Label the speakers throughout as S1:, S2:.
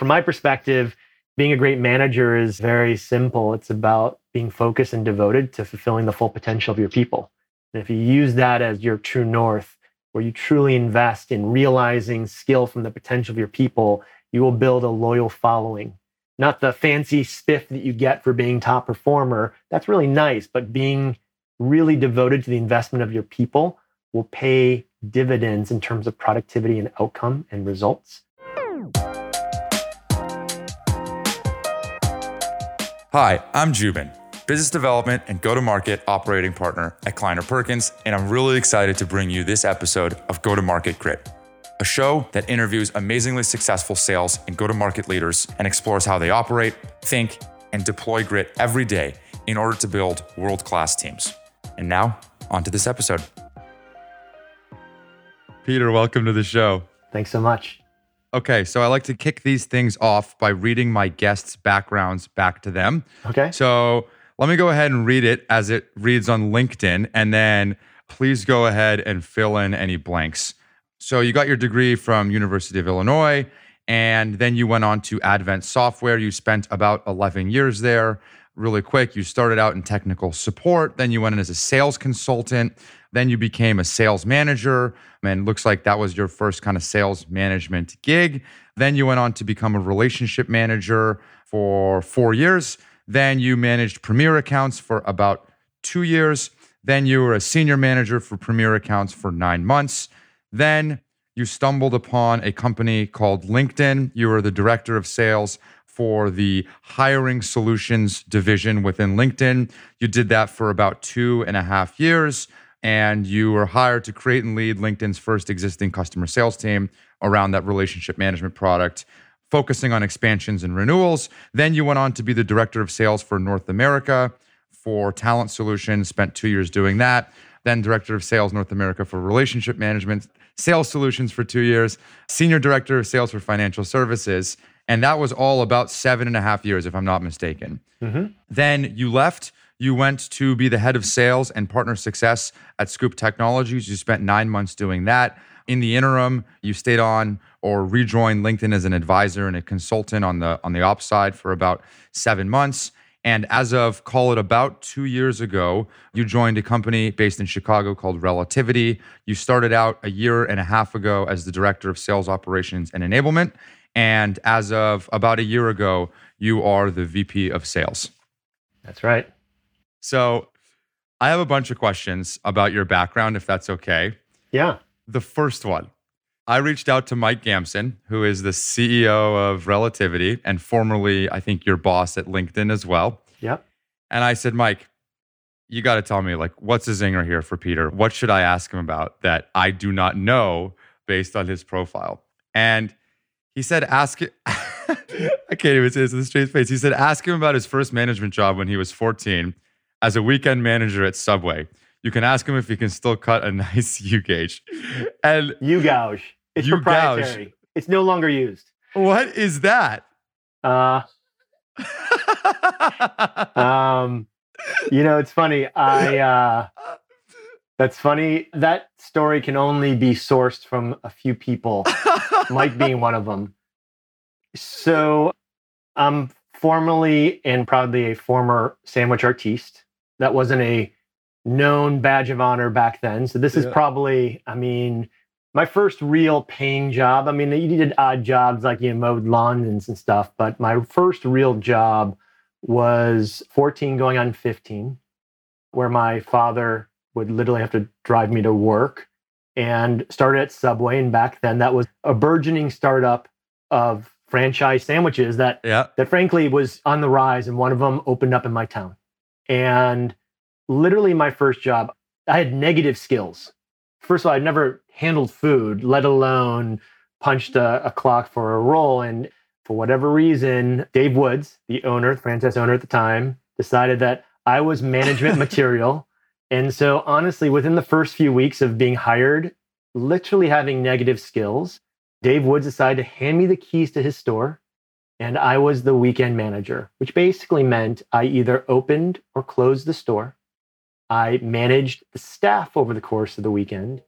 S1: from my perspective, being a great manager is very simple. It's about being focused and devoted to fulfilling the full potential of your people. And if you use that as your true north, where you truly invest in realizing skill from the potential of your people, you will build a loyal following. Not the fancy spiff that you get for being top performer. That's really nice, but being really devoted to the investment of your people will pay dividends in terms of productivity and outcome and results.
S2: Hi, I'm Joubin, business development and go to market operating partner at Kleiner Perkins, and I'm really excited to bring you this episode of Go to Market Grit, a show that interviews amazingly successful sales and go to market leaders and explores how they operate, think, and deploy grit every day in order to build world class teams. And now, on to this episode. Peter, welcome to the show.
S1: Thanks so much.
S2: Okay, so I like to kick these things off by reading my guests' backgrounds back to them.
S1: Okay.
S2: So let me go ahead and read it as it reads on LinkedIn, and then please go ahead and fill in any blanks. So you got your degree from University of Illinois, and then you went on to Advent Software. You spent about 11 years there. Really quick, you started out in technical support, then you went in as a sales consultant, then you became a sales manager, and looks like that was your first kind of sales management gig. Then you went on to become a relationship manager for four years. Then you managed Premier accounts for about two years. Then you were a senior manager for Premier accounts for nine months. Then you stumbled upon a company called LinkedIn. You were the director of sales for the hiring solutions division within LinkedIn. You did that for about two and a half years and you were hired to create and lead LinkedIn's first existing customer sales team around that relationship management product, focusing on expansions and renewals. Then you went on to be the director of sales for North America for Talent Solutions, spent two years doing that. Then director of sales North America for relationship management, sales solutions for two years, senior director of sales for financial services. And that was all about seven and a half years, if I'm not mistaken. Mm-hmm. Then you left you went to be the head of sales and partner success at Scoop Technologies. You spent nine months doing that. In the interim, you stayed on or rejoined LinkedIn as an advisor and a consultant on the on the ops side for about seven months. And as of call it about two years ago, you joined a company based in Chicago called Relativity. You started out a year and a half ago as the director of sales operations and enablement. And as of about a year ago, you are the VP of sales.
S1: That's right.
S2: So I have a bunch of questions about your background, if that's okay.
S1: Yeah.
S2: The first one I reached out to Mike Gamson, who is the CEO of Relativity and formerly, I think, your boss at LinkedIn as well.
S1: Yep.
S2: And I said, Mike, you got to tell me, like, what's a zinger here for Peter? What should I ask him about that I do not know based on his profile? And he said, ask it. I can't even say this in a straight face. He said, ask him about his first management job when he was 14 as a weekend manager at Subway. You can ask him if he can still cut a nice U gauge.
S1: And U gouge. It's U proprietary. It's no longer used.
S2: What is that?
S1: Uh um you know, it's funny. I uh that's funny. That story can only be sourced from a few people, Mike being one of them. So I'm formerly and proudly a former sandwich artiste that wasn't a known badge of honor back then. So this yeah. is probably, I mean, my first real paying job. I mean, you did odd jobs like you mowed lawns and stuff, but my first real job was 14 going on 15, where my father would literally have to drive me to work and started at Subway. And back then, that was a burgeoning startup of franchise sandwiches that
S2: yeah.
S1: that frankly was on the rise. And one of them opened up in my town. And literally, my first job, I had negative skills. First of all, I'd never handled food, let alone punched a, a clock for a roll. And for whatever reason, Dave Woods, the owner, the franchise owner at the time, decided that I was management material. And so, honestly, within the first few weeks of being hired, literally having negative skills, Dave Woods decided to hand me the keys to his store and I was the weekend manager, which basically meant I either opened or closed the store. I managed the staff over the course of the weekend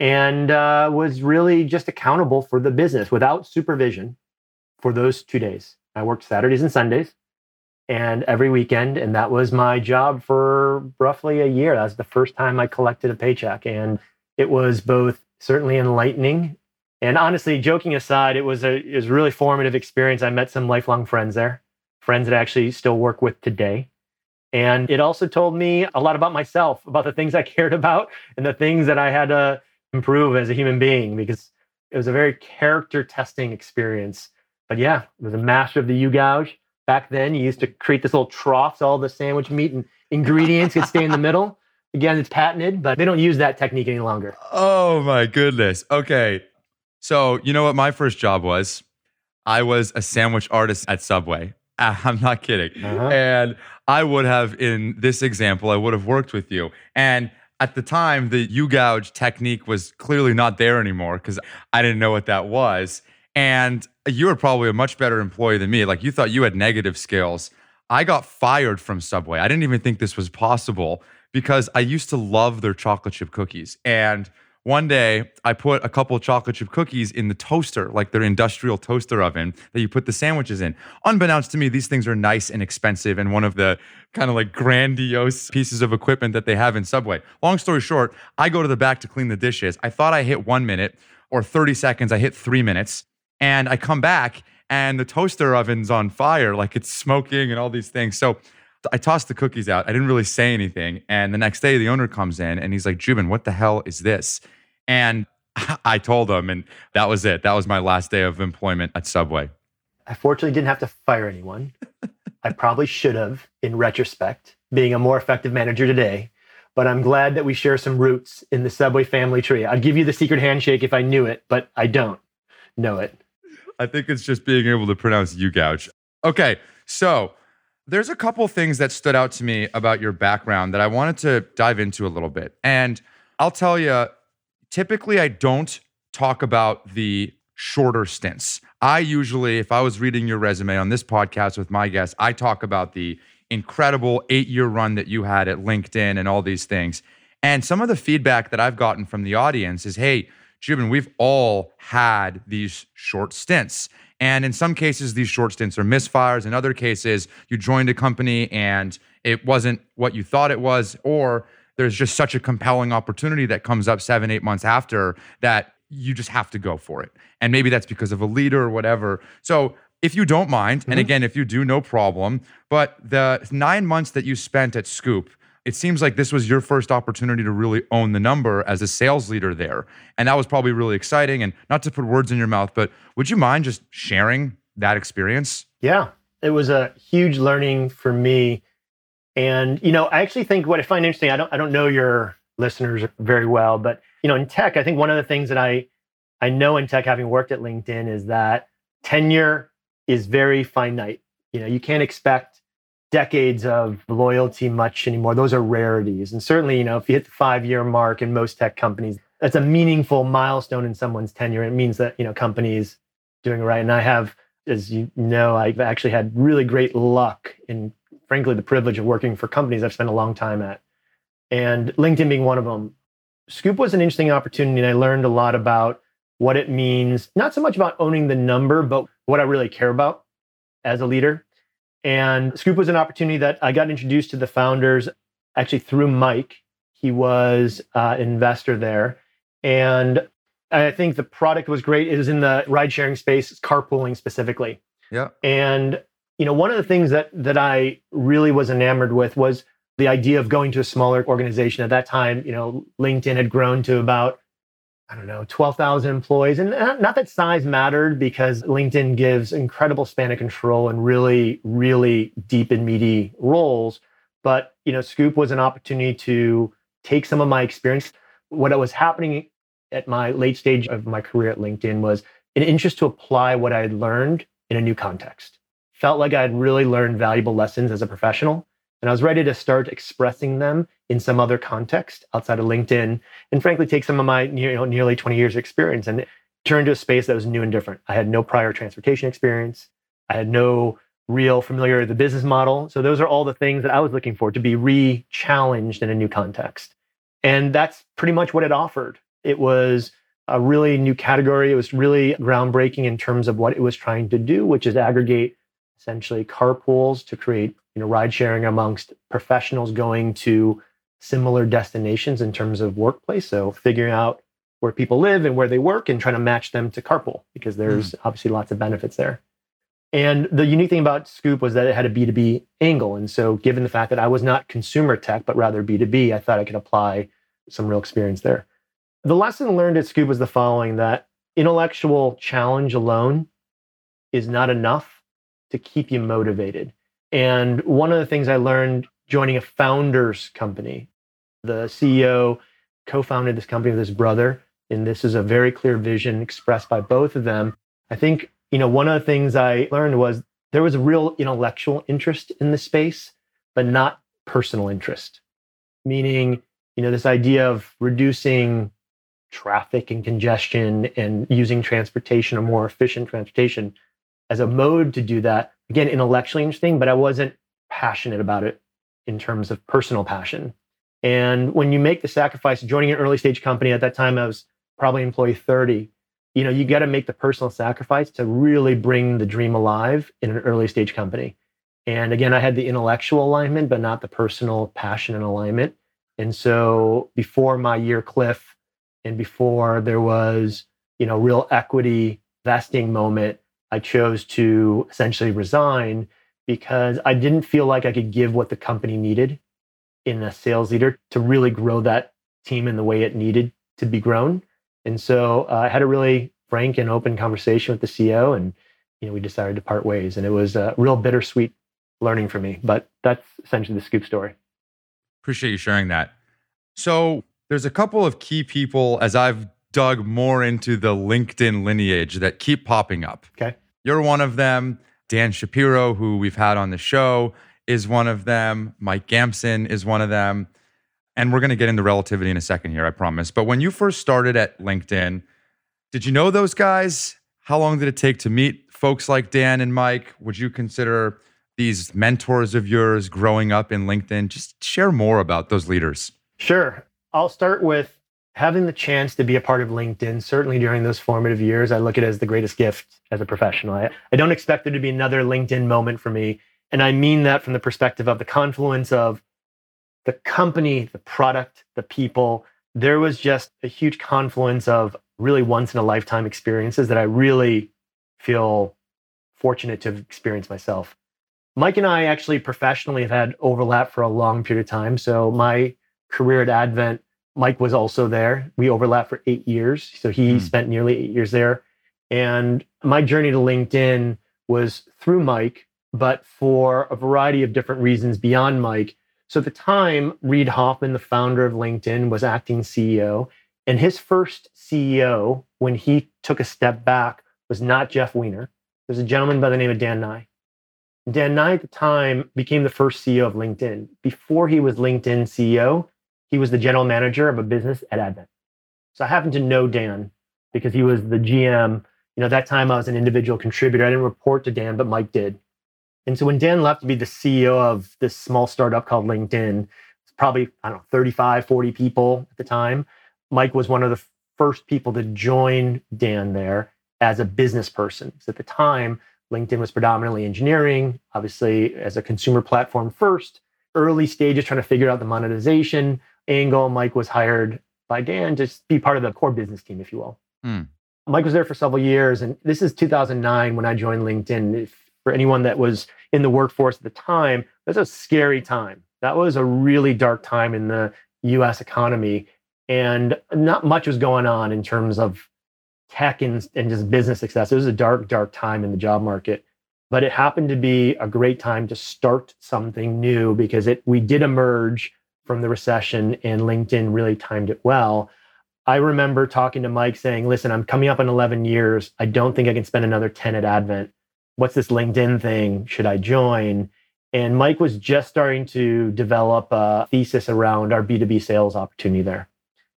S1: and uh, was really just accountable for the business without supervision for those two days. I worked Saturdays and Sundays and every weekend. And that was my job for roughly a year. That's the first time I collected a paycheck. And it was both certainly enlightening and honestly, joking aside, it was a it was a really formative experience. I met some lifelong friends there, friends that I actually still work with today. And it also told me a lot about myself, about the things I cared about and the things that I had to improve as a human being because it was a very character testing experience. But yeah, it was a master of the U gouge. Back then, you used to create this little trough so all the sandwich meat and ingredients could stay in the middle. Again, it's patented, but they don't use that technique any longer.
S2: Oh my goodness. Okay. So, you know what my first job was? I was a sandwich artist at Subway. I'm not kidding. Uh-huh. And I would have, in this example, I would have worked with you. And at the time, the U gouge technique was clearly not there anymore because I didn't know what that was. And you were probably a much better employee than me. Like you thought you had negative skills. I got fired from Subway. I didn't even think this was possible because I used to love their chocolate chip cookies. And one day, I put a couple of chocolate chip cookies in the toaster, like their industrial toaster oven that you put the sandwiches in. Unbeknownst to me, these things are nice and expensive and one of the kind of like grandiose pieces of equipment that they have in Subway. Long story short, I go to the back to clean the dishes. I thought I hit one minute or 30 seconds, I hit three minutes. And I come back and the toaster oven's on fire, like it's smoking and all these things. So I tossed the cookies out. I didn't really say anything. And the next day, the owner comes in and he's like, Joubin, what the hell is this? And I told him, and that was it. That was my last day of employment at Subway.
S1: I fortunately didn't have to fire anyone. I probably should have, in retrospect, being a more effective manager today. But I'm glad that we share some roots in the Subway family tree. I'd give you the secret handshake if I knew it, but I don't know it.
S2: I think it's just being able to pronounce U gouge. Okay, so there's a couple things that stood out to me about your background that I wanted to dive into a little bit. And I'll tell you, typically I don't talk about the shorter stints. I usually, if I was reading your resume on this podcast with my guests, I talk about the incredible eight year run that you had at LinkedIn and all these things. And some of the feedback that I've gotten from the audience is hey, Joubin, we've all had these short stints. And in some cases, these short stints are misfires. In other cases, you joined a company and it wasn't what you thought it was, or there's just such a compelling opportunity that comes up seven, eight months after that you just have to go for it. And maybe that's because of a leader or whatever. So if you don't mind, mm-hmm. and again, if you do, no problem. But the nine months that you spent at Scoop, it seems like this was your first opportunity to really own the number as a sales leader there. And that was probably really exciting. And not to put words in your mouth, but would you mind just sharing that experience?
S1: Yeah, it was a huge learning for me and you know, I actually think what I find interesting, I don't I don't know your listeners very well, but you know, in tech, I think one of the things that I I know in tech, having worked at LinkedIn, is that tenure is very finite. You know, you can't expect decades of loyalty much anymore. Those are rarities. And certainly, you know, if you hit the five year mark in most tech companies, that's a meaningful milestone in someone's tenure. It means that, you know, companies doing right. And I have, as you know, I've actually had really great luck in frankly the privilege of working for companies I've spent a long time at, and LinkedIn being one of them. Scoop was an interesting opportunity, and I learned a lot about what it means, not so much about owning the number, but what I really care about as a leader. And Scoop was an opportunity that I got introduced to the founders actually through Mike. He was uh, an investor there. And I think the product was great. It was in the ride sharing space, carpooling specifically.
S2: Yeah.
S1: And you know, one of the things that that I really was enamored with was the idea of going to a smaller organization. At that time, you know, LinkedIn had grown to about I don't know, 12,000 employees. And uh, not that size mattered because LinkedIn gives incredible span of control and really, really deep and meaty roles. But, you know, Scoop was an opportunity to take some of my experience. What was happening at my late stage of my career at LinkedIn was an interest to apply what I had learned in a new context felt like I had really learned valuable lessons as a professional. And I was ready to start expressing them in some other context outside of LinkedIn and frankly take some of my you know, nearly 20 years of experience and turn to a space that was new and different. I had no prior transportation experience. I had no real familiarity with the business model. So those are all the things that I was looking for to be re-challenged in a new context. And that's pretty much what it offered. It was a really new category. It was really groundbreaking in terms of what it was trying to do, which is aggregate essentially carpools to create you know ride sharing amongst professionals going to similar destinations in terms of workplace. So figuring out where people live and where they work and trying to match them to carpool because there's mm. obviously lots of benefits there. And the unique thing about Scoop was that it had a B2B angle. And so, given the fact that I was not consumer tech, but rather B2B, I thought I could apply some real experience there. The lesson learned at Scoop was the following that intellectual challenge alone is not enough to keep you motivated. And one of the things I learned joining a founder's company, the CEO co founded this company with his brother. And this is a very clear vision expressed by both of them. I think, you know, one of the things I learned was there was a real intellectual interest in the space, but not personal interest. Meaning, you know, this idea of reducing traffic and congestion and using transportation or more efficient transportation as a mode to do that. Again, intellectually interesting, but I wasn't passionate about it in terms of personal passion. And when you make the sacrifice joining an early stage company, at that time I was probably employee 30, you know, you got to make the personal sacrifice to really bring the dream alive in an early stage company. And again, I had the intellectual alignment, but not the personal passion and alignment. And so before my year cliff and before there was, you know, real equity vesting moment, I chose to essentially resign because I didn't feel like I could give what the company needed in a sales leader to really grow that team in the way it needed to be grown. And so uh, I had a really frank and open conversation with the CEO, and you know we decided to part ways. And it was a real bittersweet learning for me. But that's essentially the scoop story.
S2: Appreciate you sharing that. So there's a couple of key people as I've dug more into the LinkedIn lineage that keep popping up.
S1: Okay.
S2: You're one of them. Dan Shapiro, who we've had on the show, is one of them. Mike Gamson is one of them. And we're going to get into relativity in a second here, I promise. But when you first started at LinkedIn, did you know those guys? How long did it take to meet folks like Dan and Mike? Would you consider these mentors of yours growing up in LinkedIn? Just share more about those leaders.
S1: Sure. I'll start with having the chance to be a part of LinkedIn, certainly during those formative years. I look at it as the greatest gift as a professional. I, I don't expect there to be another LinkedIn moment for me. And I mean that from the perspective of the confluence of the company, the product, the people. There was just a huge confluence of really once in a lifetime experiences that I really feel fortunate to have experienced myself. Mike and I actually professionally have had overlap for a long period of time. So my career at Advent, Mike was also there. We overlapped for eight years. So he mm. spent nearly eight years there. And my journey to LinkedIn was through Mike, but for a variety of different reasons beyond Mike. So at the time, Reid Hoffman, the founder of LinkedIn, was acting CEO. And his first CEO, when he took a step back, was not Jeff Weiner. Was a gentleman by the name of Dan Nye. Dan Nye at the time became the first CEO of LinkedIn. Before he was LinkedIn CEO, he was the general manager of a business at Advent. So I happened to know Dan because he was the GM. You know, that time I was an individual contributor. I didn't report to Dan, but Mike did. And so when Dan left to be the CEO of this small startup called LinkedIn, it's probably, I don't know, 35, 40 people at the time. Mike was one of the first people to join Dan there as a business person. Because at the time, LinkedIn was predominantly engineering, obviously as a consumer platform first, early stages trying to figure out the monetization angle. Mike was hired by Dan to be part of the core business team, if you will. Mm. Mike was there for several years. And this is 2009 when I joined LinkedIn. If, for anyone that was in the workforce at the time, that's a scary time. That was a really dark time in the US economy and not much was going on in terms of tech and, and just business success. It was a dark, dark time in the job market, but it happened to be a great time to start something new because it we did emerge from the recession and LinkedIn really timed it well. I remember talking to Mike saying, "Listen, I'm coming up on 11 years. I don't think I can spend another 10 at Advent. What's this LinkedIn thing? Should I join?" And Mike was just starting to develop a thesis around our B2B sales opportunity there.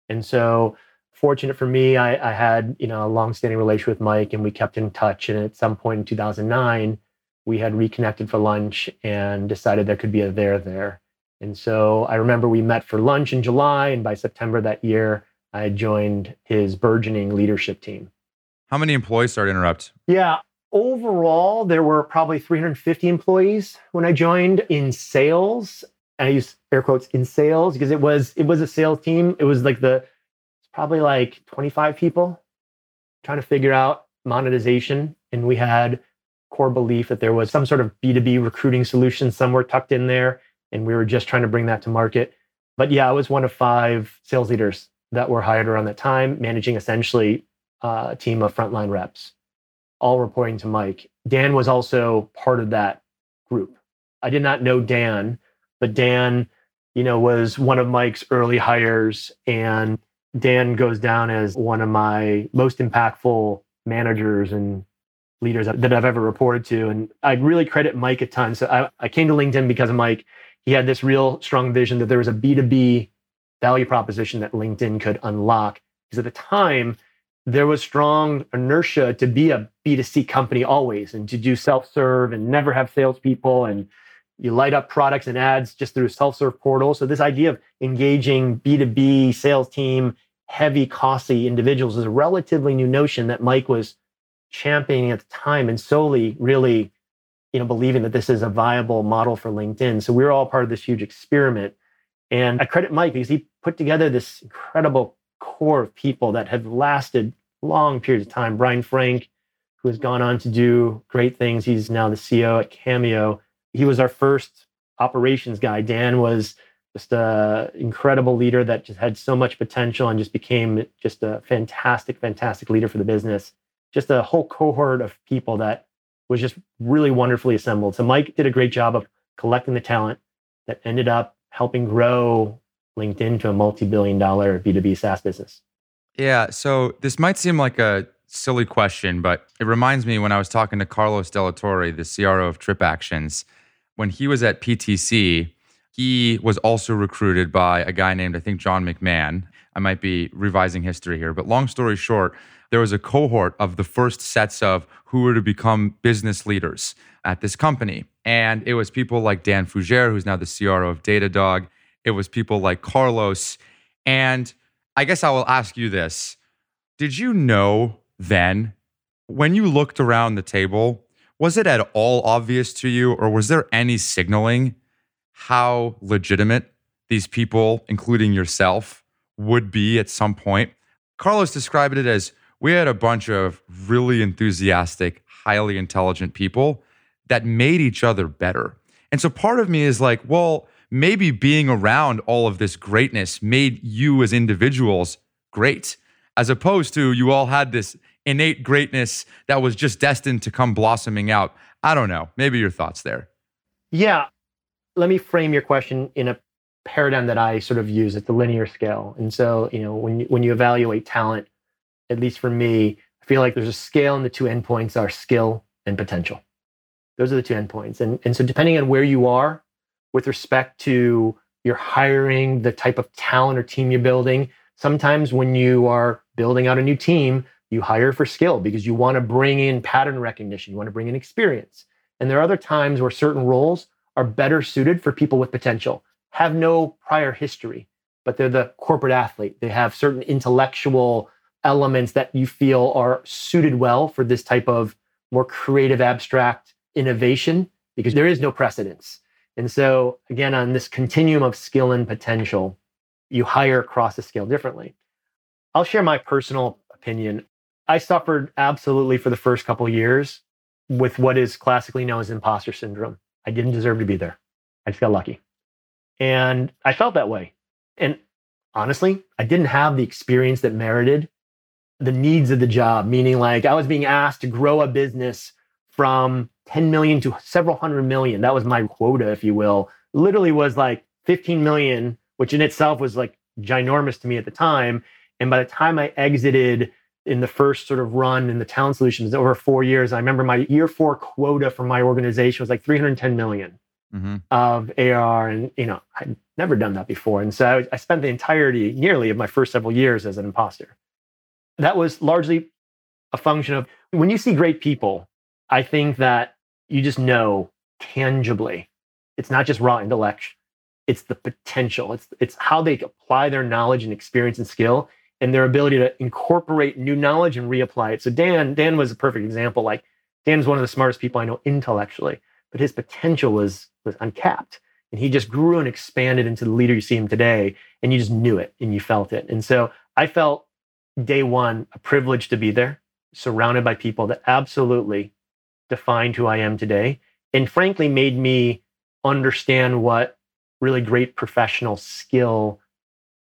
S1: And so, fortunate for me, I, I had you know a long-standing relationship with Mike, and we kept in touch. And at some point in 2009, we had reconnected for lunch and decided there could be a there there. And so I remember we met for lunch in July, and by September that year, I joined his burgeoning leadership team.
S2: How many employees, sorry to interrupt?
S1: Yeah. Overall, there were probably 350 employees when I joined in sales. And I use air quotes in sales because it was it was a sales team. It was like the it's probably like 25 people trying to figure out monetization. And we had core belief that there was some sort of B2B recruiting solution somewhere tucked in there. And we were just trying to bring that to market. But yeah, I was one of five sales leaders that were hired around that time, managing essentially uh, a team of frontline reps, all reporting to Mike. Dan was also part of that group. I did not know Dan, but Dan, you know, was one of Mike's early hires, and Dan goes down as one of my most impactful managers and leaders that I've ever reported to. And I really credit Mike a ton. So I, I came to LinkedIn because of Mike. He had this real strong vision that there was a B2B value proposition that LinkedIn could unlock. Because at the time, there was strong inertia to be a B2C company always and to do self serve and never have salespeople. And you light up products and ads just through self serve portals. So, this idea of engaging B2B sales team, heavy, costly individuals is a relatively new notion that Mike was championing at the time and solely really you know believing that this is a viable model for linkedin. So we are all part of this huge experiment. And i credit mike because he put together this incredible core of people that have lasted long periods of time. Brian frank who has gone on to do great things. He's now the ceo at cameo. He was our first operations guy. Dan was just a incredible leader that just had so much potential and just became just a fantastic fantastic leader for the business. Just a whole cohort of people that was just really wonderfully assembled. So Mike did a great job of collecting the talent that ended up helping grow LinkedIn to a multi-billion dollar B2B SaaS business.
S2: Yeah, so this might seem like a silly question, but it reminds me when I was talking to Carlos Delatorre, the CRO of TripActions, when he was at PTC, he was also recruited by a guy named I think John McMahon. I might be revising history here, but long story short, there was a cohort of the first sets of who were to become business leaders at this company. And it was people like Dan Fougere, who's now the CRO of Datadog. It was people like Carlos. And I guess I will ask you this Did you know then, when you looked around the table, was it at all obvious to you, or was there any signaling how legitimate these people, including yourself, would be at some point? Carlos described it as we had a bunch of really enthusiastic, highly intelligent people that made each other better. And so part of me is like, well, maybe being around all of this greatness made you as individuals great, as opposed to you all had this innate greatness that was just destined to come blossoming out. I don't know. Maybe your thoughts there.
S1: Yeah. Let me frame your question in a paradigm that I sort of use at the linear scale. And so, you know, when you, when you evaluate talent, at least for me, I feel like there's a scale and the two endpoints are skill and potential. Those are the two endpoints. And, and so depending on where you are with respect to your hiring, the type of talent or team you're building, sometimes when you are building out a new team, you hire for skill because you want to bring in pattern recognition, you want to bring in experience. And there are other times where certain roles are better suited for people with potential, have no prior history, but they're the corporate athlete. They have certain intellectual elements that you feel are suited well for this type of more creative, abstract innovation because there is no precedence. And so, again, on this continuum of skill and potential, you hire across the scale differently. I'll share my personal opinion. I suffered absolutely for the first couple years with what is classically known as imposter syndrome. I didn't deserve to be there. I just got lucky. And I felt that way. And honestly, I didn't have the experience that merited the needs of the job, meaning like I was being asked to grow a business from 10 million to several hundred million. That was my quota, if you will. Literally was like 15 million, which in itself was like ginormous to me at the time. And by the time I exited in the first sort of run in the talent solutions over four years, I remember my year four quota for my organization was like 310 million mm-hmm. of AR. And, you know, I'd never done that before. And so I, I spent the entirety nearly of my first several years as an imposter that was largely a function of when you see great people, I think that you just know tangibly. It's not just raw intellect, it's the potential. It's it's how they apply their knowledge and experience and skill and their ability to incorporate new knowledge and reapply it. So Dan, Dan was a perfect example. Like Dan's one of the smartest people I know intellectually, but his potential was was uncapped. And he just grew and expanded into the leader you see him today. And you just knew it and you felt it. And so I felt day one a privilege to be there, surrounded by people that absolutely defined who I am today. And frankly, made me understand what really great professional skill,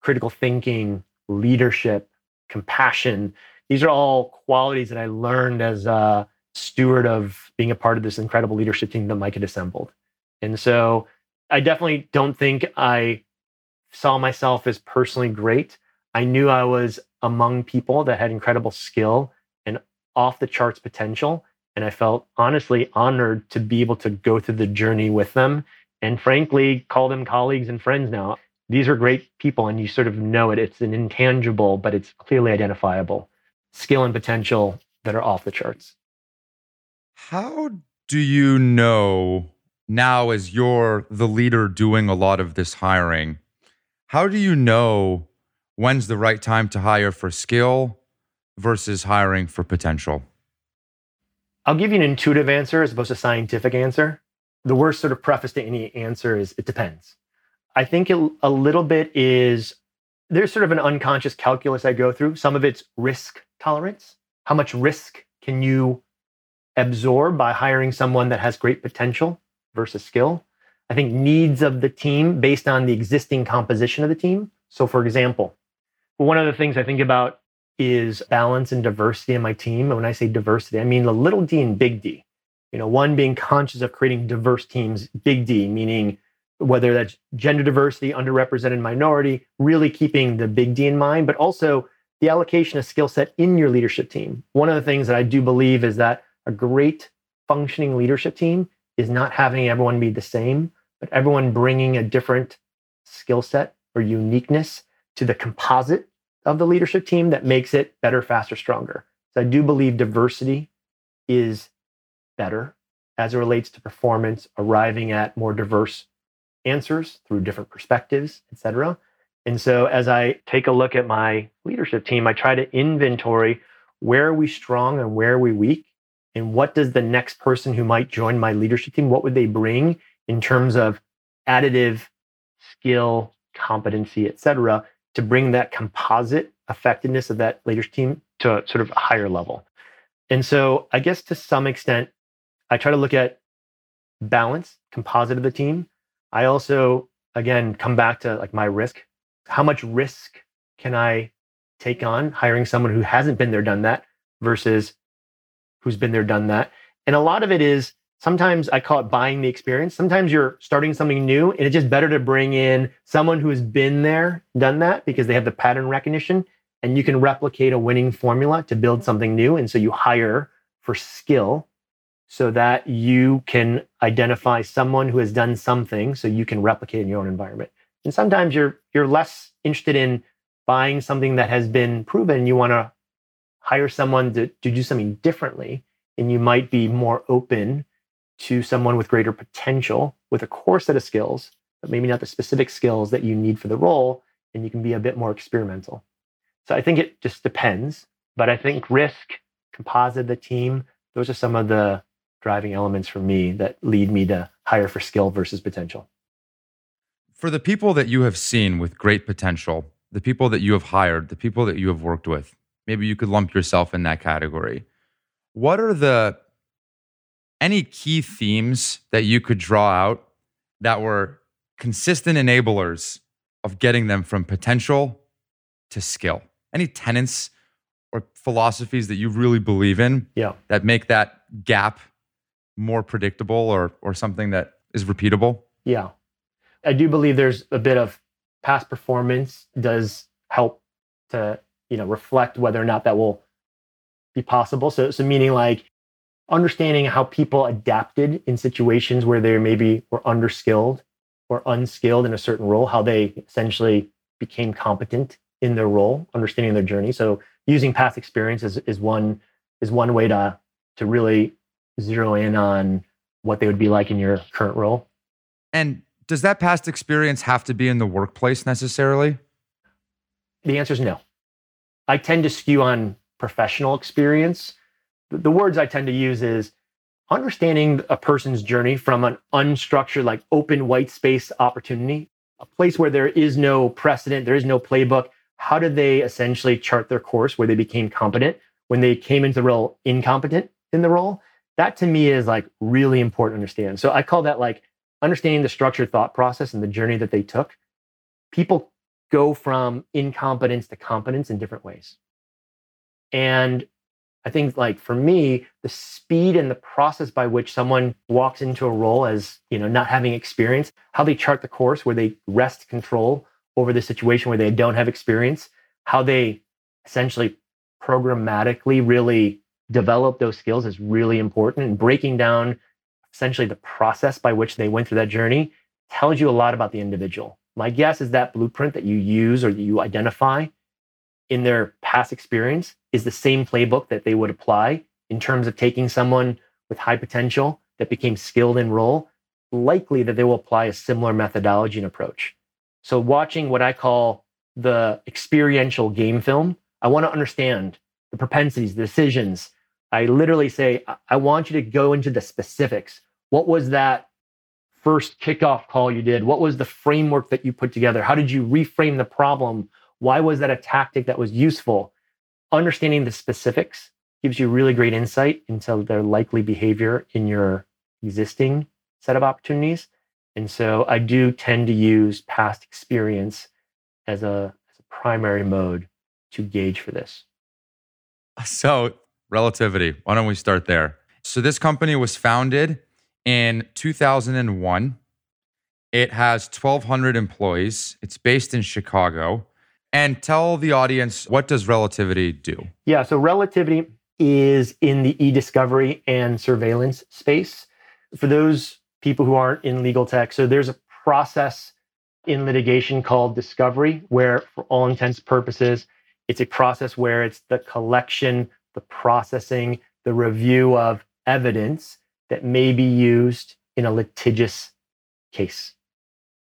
S1: critical thinking, leadership, compassion. These are all qualities that I learned as a steward of being a part of this incredible leadership team that Mike had assembled. And so I definitely don't think I saw myself as personally great. I knew I was among people that had incredible skill and off the charts potential. And I felt honestly honored to be able to go through the journey with them and frankly call them colleagues and friends now. These are great people, and you sort of know it. It's an intangible, but it's clearly identifiable skill and potential that are off the charts.
S2: How do you know now, as you're the leader doing a lot of this hiring, how do you know when's the right time to hire for skill versus hiring for potential?
S1: I'll give you an intuitive answer as opposed to a scientific answer. The worst sort of preface to any answer is it depends. I think it, a little bit is there's sort of an unconscious calculus I go through. Some of it's risk tolerance. How much risk can you absorb by hiring someone that has great potential versus skill? I think needs of the team based on the existing composition of the team. So, for example, one of the things I think about is balance and diversity in my team. And when I say diversity, I mean the little d and big D. You know, one being conscious of creating diverse teams, big D, meaning whether that's gender diversity, underrepresented minority, really keeping the big D in mind, but also the allocation of skill set in your leadership team. One of the things that I do believe is that a great functioning leadership team is not having everyone be the same, but everyone bringing a different skill set or uniqueness to the composite of the leadership team that makes it better, faster, stronger. So I do believe diversity is better as it relates to performance, arriving at more diverse answers through different perspectives, et cetera. And so as I take a look at my leadership team, I try to inventory where are we strong and where are we weak? And what does the next person who might join my leadership team, what would they bring in terms of additive skill, competency, et cetera, to bring that composite effectiveness of that leadership team to sort of a higher level. And so I guess to some extent, I try to look at balance, composite of the team. I also, again, come back to like my risk. How much risk can I take on hiring someone who hasn't been there, done that versus who's been there, done that? And a lot of it is sometimes I call it buying the experience. Sometimes you're starting something new and it's just better to bring in someone who has been there, done that because they have the pattern recognition and you can replicate a winning formula to build something new. And so you hire for skill so that you can identify someone who has done something so you can replicate in your own environment. And sometimes you're you're less interested in buying something that has been proven. You want to hire someone to, to do something differently. And you might be more open to someone with greater potential with a core set of skills, but maybe not the specific skills that you need for the role. And you can be a bit more experimental. So I think it just depends. But I think risk, composite the team, those are some of the driving elements for me that lead me to hire for skill versus potential.
S2: For the people that you have seen with great potential, the people that you have hired, the people that you have worked with, maybe you could lump yourself in that category. What are the any key themes that you could draw out that were consistent enablers of getting them from potential to skill? Any tenets or philosophies that you really believe in
S1: yeah.
S2: that make that gap more predictable or or something that is repeatable?
S1: Yeah. I do believe there's a bit of past performance does help to, you know, reflect whether or not that will be possible. So so meaning like understanding how people adapted in situations where they maybe were underskilled or unskilled in a certain role, how they essentially became competent in their role, understanding their journey. So using past experience is, is one is one way to to really zero in on what they would be like in your current role.
S2: And does that past experience have to be in the workplace necessarily?
S1: The answer is no. I tend to skew on professional experience. The, words I tend to use is understanding a person's journey from an unstructured, like open white space opportunity, a place where there is no precedent, there is no playbook. How did they essentially chart their course where they became competent when they came into the role incompetent in the role? That to me is like really important to understand. So I call that like understanding the structured thought process and the journey that they took. People go from incompetence to competence in different ways. And I think like for me, the speed and the process by which someone walks into a role as, you know, not having experience, how they chart the course where they wrest control over the situation where they don't have experience, how they essentially programmatically really develop those skills is really important. And breaking down essentially the process by which they went through that journey tells you a lot about the individual. My guess is that blueprint that you use or that you identify in their past experience is the same playbook that they would apply in terms of taking someone with high potential that became skilled in role, likely that they will apply a similar methodology and approach. So, watching what I call the experiential game film, I want to understand the propensities, the decisions. I literally say, I want you to go into the specifics. What was that first kickoff call you did? What was the framework that you put together? How did you reframe the problem? Why was that a tactic that was useful? Understanding the specifics gives you really great insight into their likely behavior in your existing set of opportunities. And so I do tend to use past experience as a, as a primary mode to gauge for this.
S2: So, relativity. Why don't we start there? So, this company was founded in 2001. It has 1,200 employees. It's based in Chicago and tell the audience what does relativity do?
S1: Yeah, so relativity is in the e-discovery and surveillance space. For those people who aren't in legal tech, so there's a process in litigation called discovery where for all intents and purposes it's a process where it's the collection, the processing, the review of evidence that may be used in a litigious case.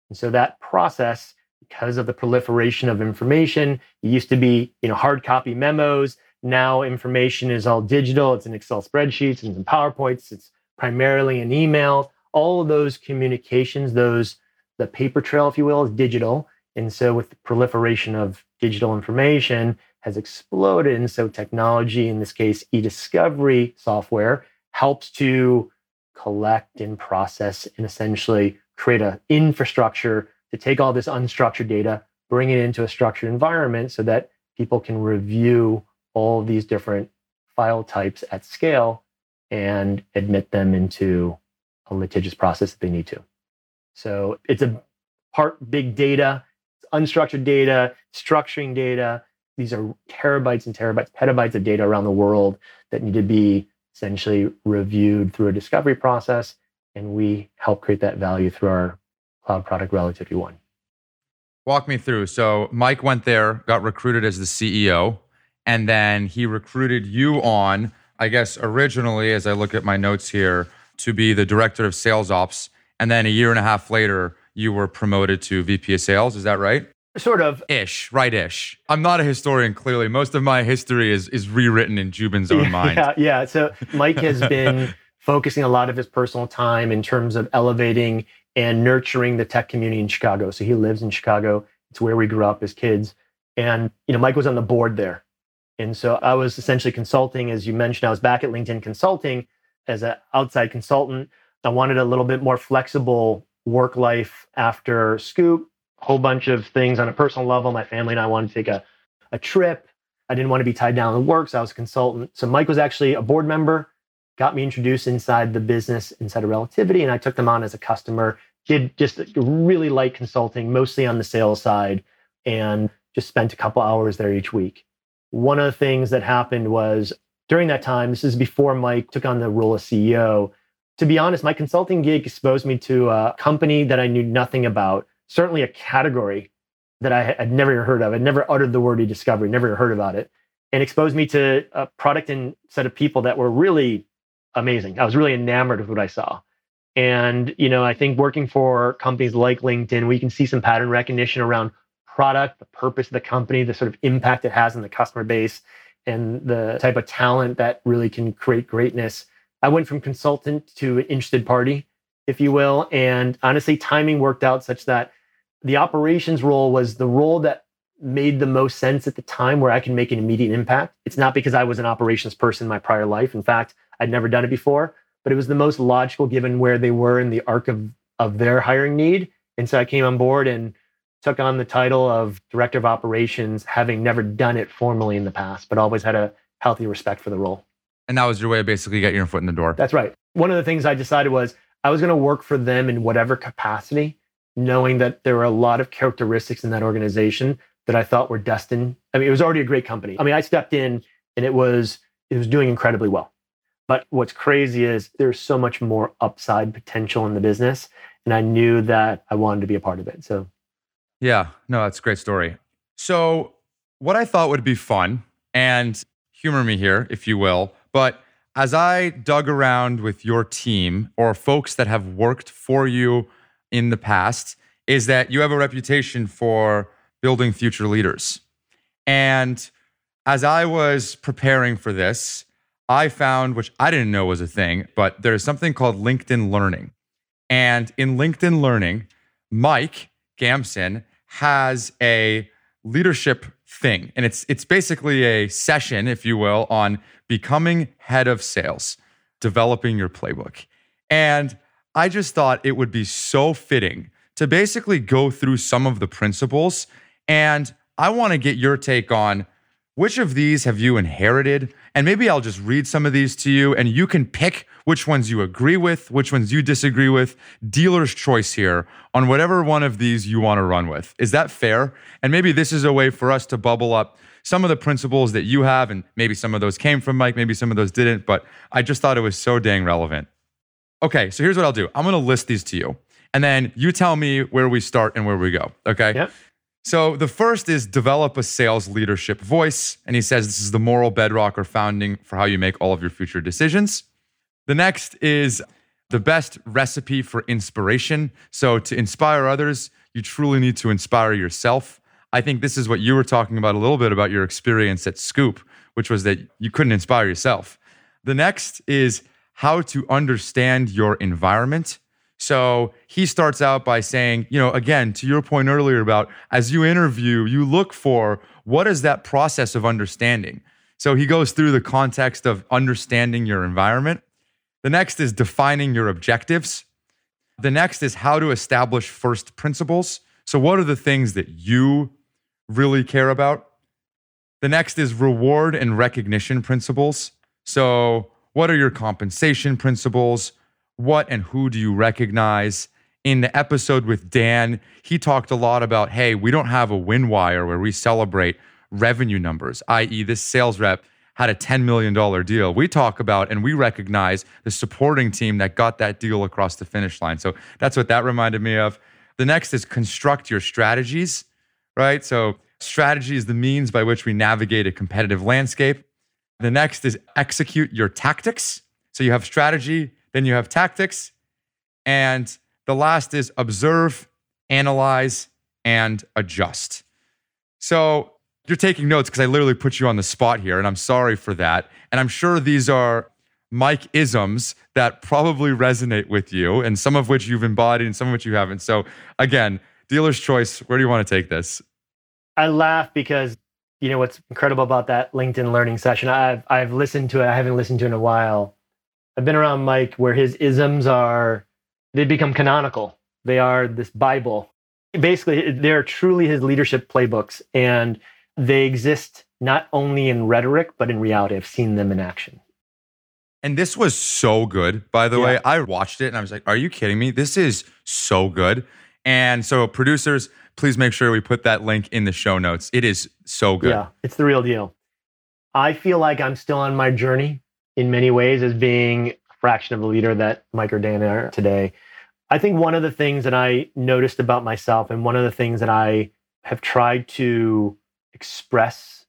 S1: And so that process because of the proliferation of information. It used to be, you know, hard copy memos. Now information is all digital. It's in Excel spreadsheets and in PowerPoints. It's primarily in email. All of those communications, those the paper trail, if you will, is digital. And so with the proliferation of digital information has exploded. And so technology, in this case, e-discovery software, helps to collect and process and essentially create an infrastructure to take all this unstructured data, bring it into a structured environment so that people can review all these different file types at scale and admit them into a litigious process if they need to. So it's a part big data, unstructured data, structuring data. These are terabytes and terabytes, petabytes of data around the world that need to be essentially reviewed through a discovery process. And we help create that value through our cloud product Relativity One.
S2: Walk me through. So Mike went there, got recruited as the CEO, and then he recruited you on, I guess, originally, as I look at my notes here, to be the director of sales ops. And then a year and a half later, you were promoted to VP of sales. Is that right?
S1: Sort of
S2: ish, right ish. I'm not a historian, clearly. Most of my history is is rewritten in Joubin's own mind.
S1: Yeah, yeah. So Mike has been focusing a lot of his personal time in terms of elevating and nurturing the tech community in Chicago. So he lives in Chicago. It's where we grew up as kids. And, you know, Mike was on the board there. And so I was essentially consulting, as you mentioned, I was back at LinkedIn consulting as an outside consultant. I wanted a little bit more flexible work life after Scoop, a whole bunch of things on a personal level. My family and I wanted to take a, a trip. I didn't want to be tied down with work, so I was a consultant. So Mike was actually a board member, got me introduced inside the business, inside of Relativity, and I took them on as a customer did just really light consulting, mostly on the sales side, and just spent a couple hours there each week. One of the things that happened was during that time, this is before Mike took on the role of CEO. To be honest, my consulting gig exposed me to a company that I knew nothing about, certainly a category that I had never heard of. I'd never uttered the word e-discovery, never heard about it, and exposed me to a product and set of people that were really amazing. I was really enamored with what I saw. And, you know, I think working for companies like LinkedIn, we can see some pattern recognition around product, the purpose of the company, the sort of impact it has on the customer base, and the type of talent that really can create greatness. I went from consultant to interested party, if you will. And honestly, timing worked out such that the operations role was the role that made the most sense at the time where I can make an immediate impact. It's not because I was an operations person in my prior life. In fact, I'd never done it before, but it was the most logical given where they were in the arc of, of their hiring need. And so I came on board and took on the title of director of operations, having never done it formally in the past, but always had a healthy respect for the role.
S2: And that was your way of basically getting your foot in the door.
S1: That's right. One of the things I decided was I was going to work for them in whatever capacity, knowing that there were a lot of characteristics in that organization that I thought were destined. I mean, it was already a great company. I mean, I stepped in and it was it was doing incredibly well. But what's crazy is there's so much more upside potential in the business, and I knew that I wanted to be a part of it. So,
S2: yeah, no, that's a great story. So, what I thought would be fun, and humor me here, if you will, but as I dug around with your team or folks that have worked for you in the past, is that you have a reputation for building future leaders. And as I was preparing for this, I found, which I didn't know was a thing, but there's something called LinkedIn Learning. And in LinkedIn Learning, Mike Gamson has a leadership thing. And it's it's basically a session, if you will, on becoming head of sales, developing your playbook. And I just thought it would be so fitting to basically go through some of the principles and I want to get your take on which of these have you inherited? And maybe I'll just read some of these to you and you can pick which ones you agree with, which ones you disagree with. Dealer's choice here on whatever one of these you want to run with. Is that fair? And maybe this is a way for us to bubble up some of the principles that you have, and maybe some of those came from Mike, maybe some of those didn't, but I just thought it was so dang relevant. Okay, so here's what I'll do I'm gonna list these to you, and then you tell me where we start and where we go. Okay? So the first is develop a sales leadership voice. And he says this is the moral bedrock or founding for how you make all of your future decisions. The next is the best recipe for inspiration. So to inspire others, you truly need to inspire yourself. I think this is what you were talking about a little bit about your experience at Scoop, which was that you couldn't inspire yourself. The next is how to understand your environment. So he starts out by saying, you know, again, to your point earlier about as you interview, you look for what is that process of understanding. So he goes through the context of understanding your environment. The next is defining your objectives. The next is how to establish first principles. So, what are the things that you really care about? The next is reward and recognition principles. So, what are your compensation principles? What and who do you recognize? In the episode with Dan, he talked a lot about hey, we don't have a win wire where we celebrate revenue numbers, i.e., this sales rep had a $10 million deal. We talk about and we recognize the supporting team that got that deal across the finish line. So that's what that reminded me of. The next is construct your strategies, right? So strategy is the means by which we navigate a competitive landscape. The next is execute your tactics. So you have strategy, then you have tactics. And the last is observe, analyze, and adjust. So you're taking notes because I literally put you on the spot here, and I'm sorry for that. And I'm sure these are Mike isms that probably resonate with you, and some of which you've embodied and some of which you haven't. So, again, dealer's choice. Where do you want to take this?
S1: I laugh because you know what's incredible about that LinkedIn learning session. I've I've listened to it. I haven't listened to it in a while, I've been around Mike where his isms are they become canonical. They are this Bible. Basically, they're truly his leadership playbooks, and they exist not only in rhetoric but in reality. I've seen them in action.
S2: And this was so good, by the yeah. way. I watched it and I was like, "Are you kidding me? This is so good." And so, producers, please make sure we put that link in the show notes. It is so good.
S1: Yeah, it's the real deal. I feel like I'm still on my journey in many ways as being a fraction of the leader that Mike or Dan are today. I think one of the things that I noticed about myself and one of the things that I have tried to express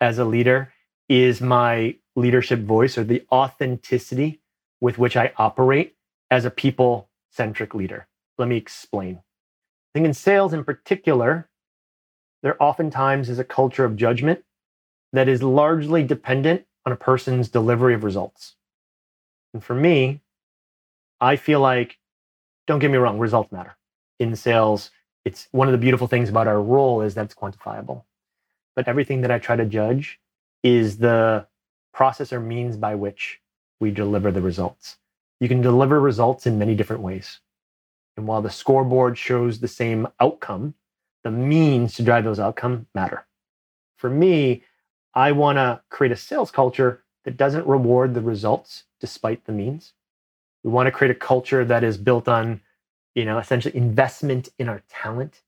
S1: as a leader is my leadership voice or the authenticity with which I operate as a people centric leader. Let me explain. I think in sales in particular, there oftentimes is a culture of judgment that is largely dependent on a person's delivery of results. And for me, I feel like, don't get me wrong, results matter. In sales, it's one of the beautiful things about our role is that it's quantifiable. But everything that I try to judge is the process or means by which we deliver the results. You can deliver results in many different ways. And while the scoreboard shows the same outcome, the means to drive those outcomes matter. For me, I want to create a sales culture that doesn't reward the results despite the means. We want to create a culture that is built on, you know, essentially investment in our talent,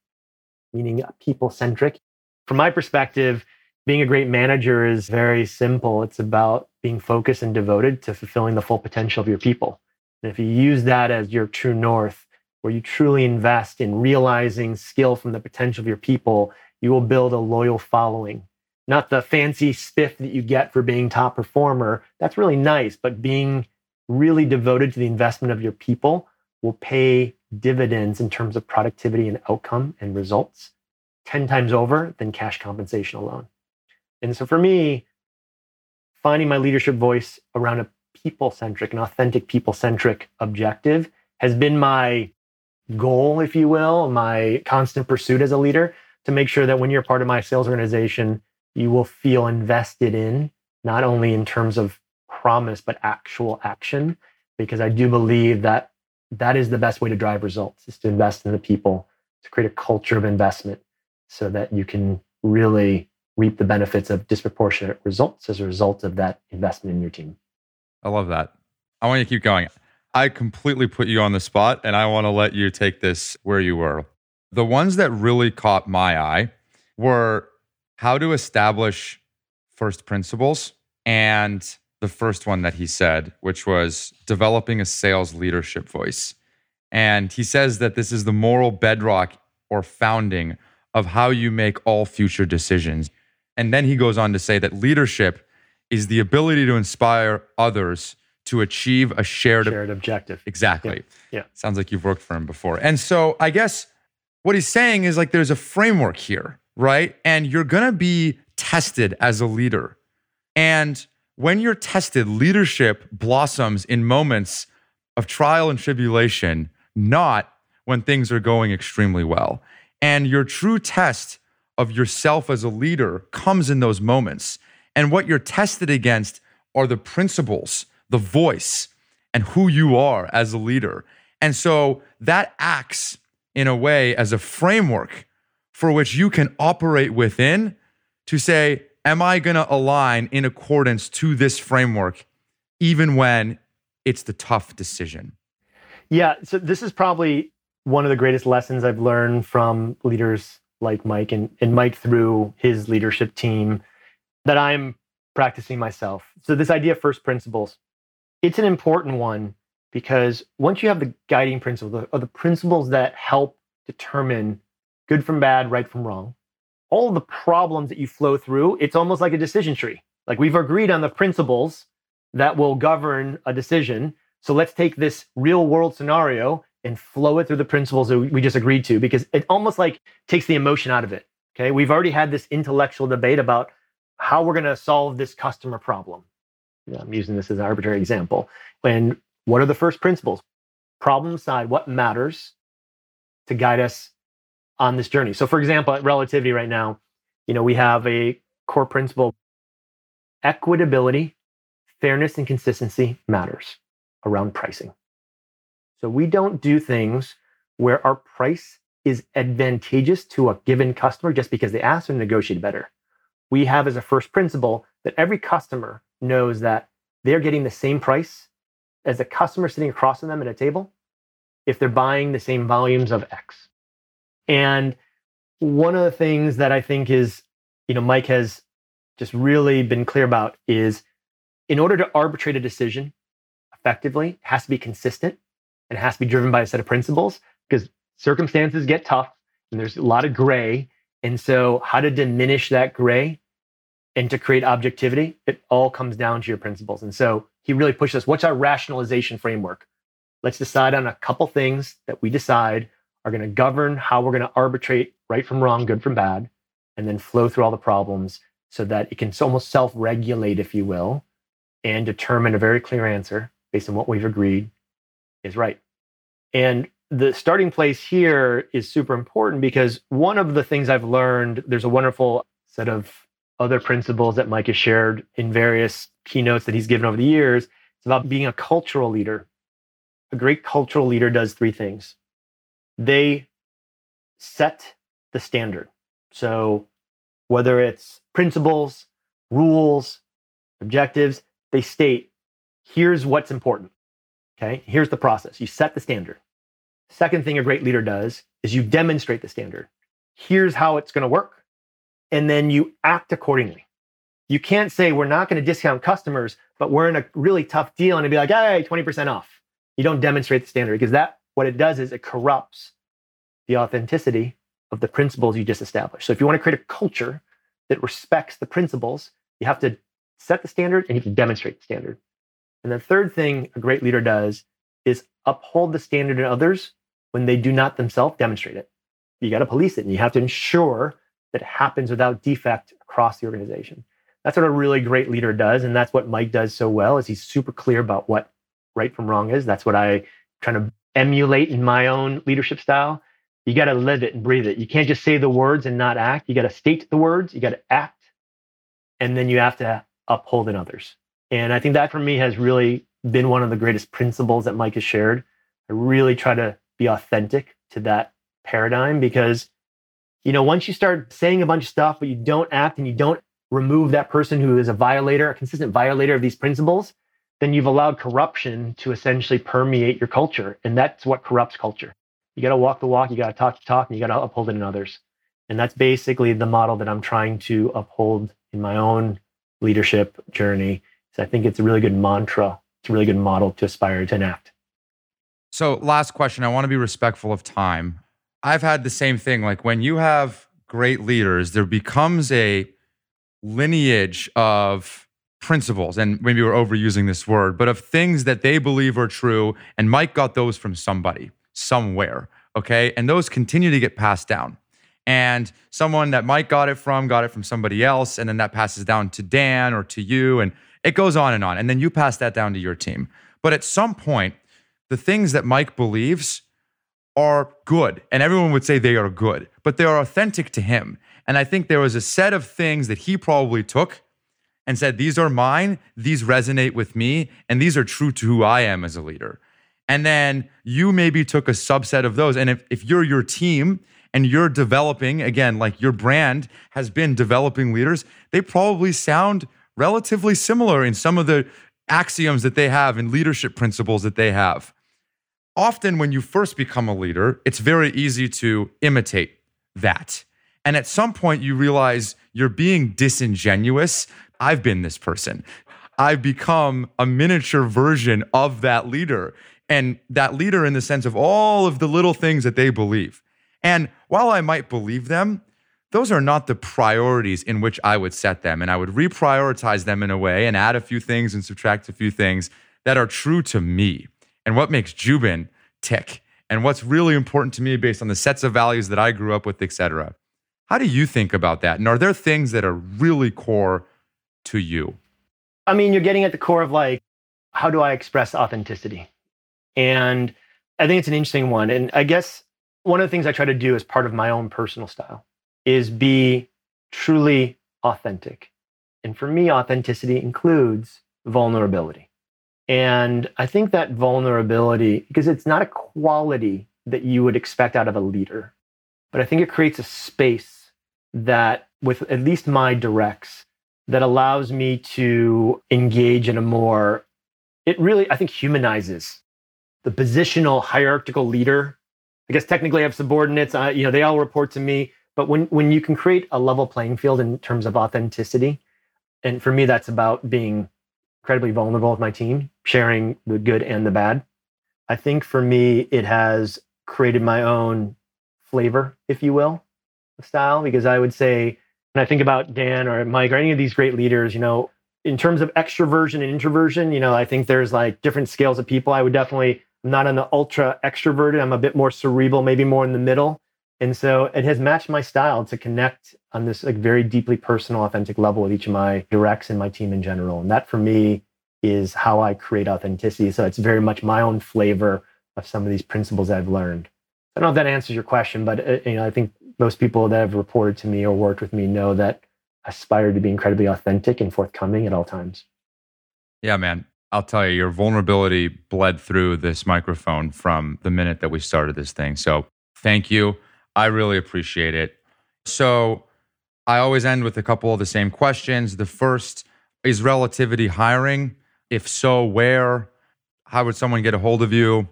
S1: meaning people centric. From my perspective, being a great manager is very simple. It's about being focused and devoted to fulfilling the full potential of your people. And if you use that as your true north, where you truly invest in realizing skill from the potential of your people, you will build a loyal following. Not the fancy spiff that you get for being top performer. That's really nice, but being really devoted to the investment of your people will pay dividends in terms of productivity and outcome and results 10 times over than cash compensation alone. And so for me, finding my leadership voice around a people centric and authentic people centric objective has been my goal, if you will, my constant pursuit as a leader to make sure that when you're part of my sales organization, you will feel invested in, not only in terms of promise, but actual action. Because I do believe that that is the best way to drive results is to invest in the people, to create a culture of investment so that you can really reap the benefits of disproportionate results as a result of that investment in your team.
S2: I love that. I want you to keep going. I completely put you on the spot and I want to let you take this where you were. The ones that really caught my eye were how to establish first principles and the first one that he said, which was developing a sales leadership voice. And he says that this is the moral bedrock or founding of how you make all future decisions. And then he goes on to say that leadership is the ability to inspire others to achieve a shared,
S1: shared objective.
S2: Exactly.
S1: Yeah. yeah.
S2: Sounds like you've worked for him before. And so I guess what he's saying is like there's a framework here, right? And you're going to be tested as a leader. And when you're tested, leadership blossoms in moments of trial and tribulation, not when things are going extremely well. And your true test of yourself as a leader comes in those moments. And what you're tested against are the principles the voice and who you are as a leader. And so that acts in a way as a framework for which you can operate within to say, Am I going to align in accordance to this framework, even when it's the tough decision?
S1: Yeah. So, this is probably one of the greatest lessons I've learned from leaders like Mike and, and Mike through his leadership team that I'm practicing myself. So, this idea of first principles, it's an important one because once you have the guiding principles or the principles that help determine good from bad, right from wrong, all the problems that you flow through, it's almost like a decision tree. Like we've agreed on the principles that will govern a decision. So let's take this real world scenario and flow it through the principles that we just agreed to because it almost like takes the emotion out of it. Okay. We've already had this intellectual debate about how we're going to solve this customer problem. I'm using this as an arbitrary example. And what are the first principles? Problem side, what matters to guide us on this journey? So, for example, at relativity right now, you know, we have a core principle equitability, fairness, and consistency matters around pricing. So, we don't do things where our price is advantageous to a given customer just because they ask or negotiate better. We have as a first principle that every customer knows that they're getting the same price as a customer sitting across from them at a table if they're buying the same volumes of X. And one of the things that I think is, you know, Mike has just really been clear about is in order to arbitrate a decision effectively, it has to be consistent and it has to be driven by a set of principles because circumstances get tough and there's a lot of gray. And so, how to diminish that gray and to create objectivity, it all comes down to your principles. And so he really pushed us. What's our rationalization framework? Let's decide on a couple things that we decide are going to govern how we're going to arbitrate right from wrong, good from bad. and then flow through all the problems so that it can almost self regulate, if you will, and determine a very clear answer based on what we've agreed is right. And the starting place here is super important because one of the things I've learned, there's a wonderful set of other principles that Mike has shared in various keynotes that he's given over the years. It's about being a cultural leader. A great cultural leader does three things they set the standard. So, whether it's principles, rules, objectives, they state here's what's important. Okay, here's the process. You set the standard. Second thing a great leader does is you demonstrate the standard. Here's how it's going to work. And then you act accordingly. You can't say we're not going to discount customers, but we're in a really tough deal and be like, hey, 20% off. You don't demonstrate the standard because that what it does is it corrupts the authenticity of the principles you just established. So if you want to create a culture that respects the principles, you have to set the standard and you have to demonstrate the standard. And the third thing a great leader does is uphold the standard in others when they do not themselves demonstrate it. You got to police it and you have to ensure that it happens without defect across the organization. That's what a really great leader does. And that's what Mike does so well is he's super clear about what right from wrong is. That's what I trying to emulate in my own leadership style. You got to live it and breathe it. You can't just say the words and not act. You got to state the words, you got to act, and then you have to uphold in others. And I think that for me has really been one of the greatest principles that Mike has shared. I really try to be authentic to that paradigm because, you know, once you start saying a bunch of stuff, but you don't act and you don't remove that person who is a violator, a consistent violator of these principles, then you've allowed corruption to essentially permeate your culture. And that's what corrupts culture. You got to walk the walk, you got to talk the talk, and you got to uphold it in others. And that's basically the model that I'm trying to uphold in my own leadership journey. So I think it's a really good mantra it's a really good model to aspire to enact.
S2: So, last question. I want to be respectful of time. I've had the same thing. Like when you have great leaders, there becomes a lineage of principles, and maybe we're overusing this word, but of things that they believe are true. And Mike got those from somebody, somewhere. Okay. And those continue to get passed down. And someone that Mike got it from got it from somebody else. And then that passes down to Dan or to you. And it goes on and on. And then you pass that down to your team. But at some point, the things that Mike believes are good. And everyone would say they are good, but they are authentic to him. And I think there was a set of things that he probably took and said, These are mine, these resonate with me, and these are true to who I am as a leader. And then you maybe took a subset of those. And if, if you're your team and you're developing, again, like your brand has been developing leaders, they probably sound relatively similar in some of the axioms that they have and leadership principles that they have. Often, when you first become a leader, it's very easy to imitate that. And at some point, you realize you're being disingenuous. I've been this person. I've become a miniature version of that leader. And that leader, in the sense of all of the little things that they believe. And while I might believe them, those are not the priorities in which I would set them. And I would reprioritize them in a way and add a few things and subtract a few things that are true to me and what makes Joubin tick and what's really important to me based on the sets of values that I grew up with, etc. How do you think about that? And are there things that are really core to you?
S1: I mean, you're getting at the core of like, how do I express authenticity? And I think it's an interesting one. And I guess one of the things I try to do as part of my own personal style is be truly authentic. And for me, authenticity includes vulnerability. And I think that vulnerability, because it's not a quality that you would expect out of a leader, but I think it creates a space that, with at least my directs, that allows me to engage in a more, it really, I think, humanizes the positional hierarchical leader. I guess technically I have subordinates, uh, you know, they all report to me, but when, when you can create a level playing field in terms of authenticity, and for me, that's about being incredibly vulnerable with my team, sharing the good and the bad. I think for me, it has created my own flavor, if you will, style, because I would say, when I think about Dan or Mike or any of these great leaders, you know, in terms of extroversion and introversion, you know, I think there's like different scales of people. I would definitely, I'm not on the ultra extroverted. I'm a bit more cerebral, maybe more in the middle And so it has matched my style to connect on this like very deeply personal, authentic level with each of my directs and my team in general. And that for me is how I create authenticity. So it's very much my own flavor of some of these principles I've learned. I don't know if that answers your question, but uh, you know, I think most people that have reported to me or worked with me know that I aspire to be incredibly authentic and forthcoming at all times.
S2: Yeah, man. I'll tell you, your vulnerability bled through this microphone from the minute that we started this thing. So thank you. I really appreciate it. So I always end with a couple of the same questions. The first is relativity hiring? If so, where? How would someone get a hold of you?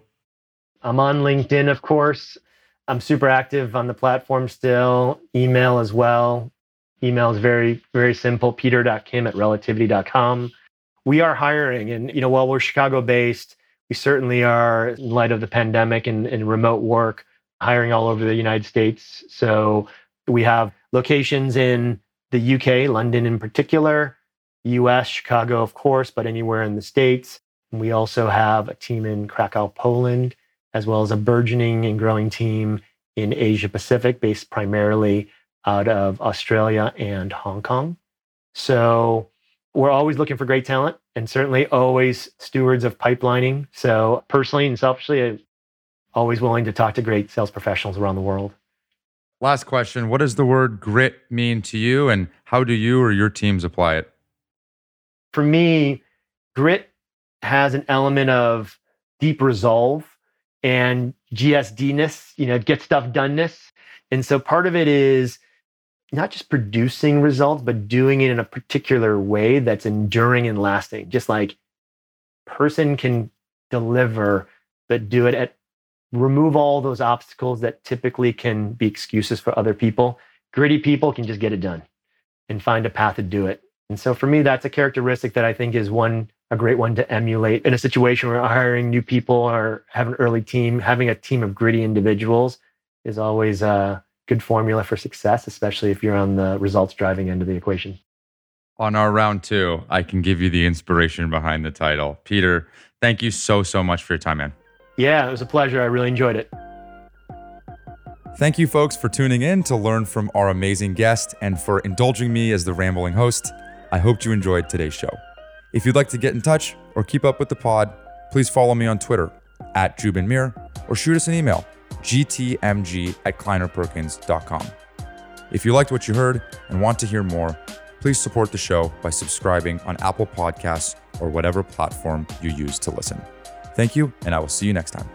S1: I'm on LinkedIn, of course. I'm super active on the platform still, email as well. Email is very, very simple peter.kim at relativity.com. We are hiring, and you know, while we're Chicago based, we certainly are, in light of the pandemic and, and remote work, hiring all over the United States. So we have locations in the UK, London in particular, US, Chicago, of course, but anywhere in the States. We also have a team in Krakow, Poland, as well as a burgeoning and growing team in Asia Pacific, based primarily out of Australia and Hong Kong. So we're always looking for great talent and certainly always stewards of pipelining. So personally and selfishly, I'm always willing to talk to great sales professionals around the world.
S2: Last question What does the word grit mean to you, and how do you or your teams apply it?
S1: For me, grit has an element of deep resolve and GSDness, you know, get stuff doneness. And so part of it is not just producing results, but doing it in a particular way that's enduring and lasting. Just like person can deliver, but do it at remove all those obstacles that typically can be excuses for other people. Gritty people can just get it done and find a path to do it. And so for me, that's a characteristic that I think is one a great one to emulate in a situation where hiring new people or have an early team, having a team of gritty individuals is always a good formula for success, especially if you're on the results driving end of the equation.
S2: On our round two, I can give you the inspiration behind the title. Peter, thank you so, so much for your time, man.
S1: Yeah, it was a pleasure. I really enjoyed it.
S2: Thank you, folks, for tuning in to learn from our amazing guest and for indulging me as the rambling host. I hope you enjoyed today's show. If you'd like to get in touch or keep up with the pod, please follow me on Twitter at Joubin Mir or shoot us an email, gtmg at kleinerperkins.com. If you liked what you heard and want to hear more, please support the show by subscribing on Apple Podcasts or whatever platform you use to listen. Thank you, and I will see you next time.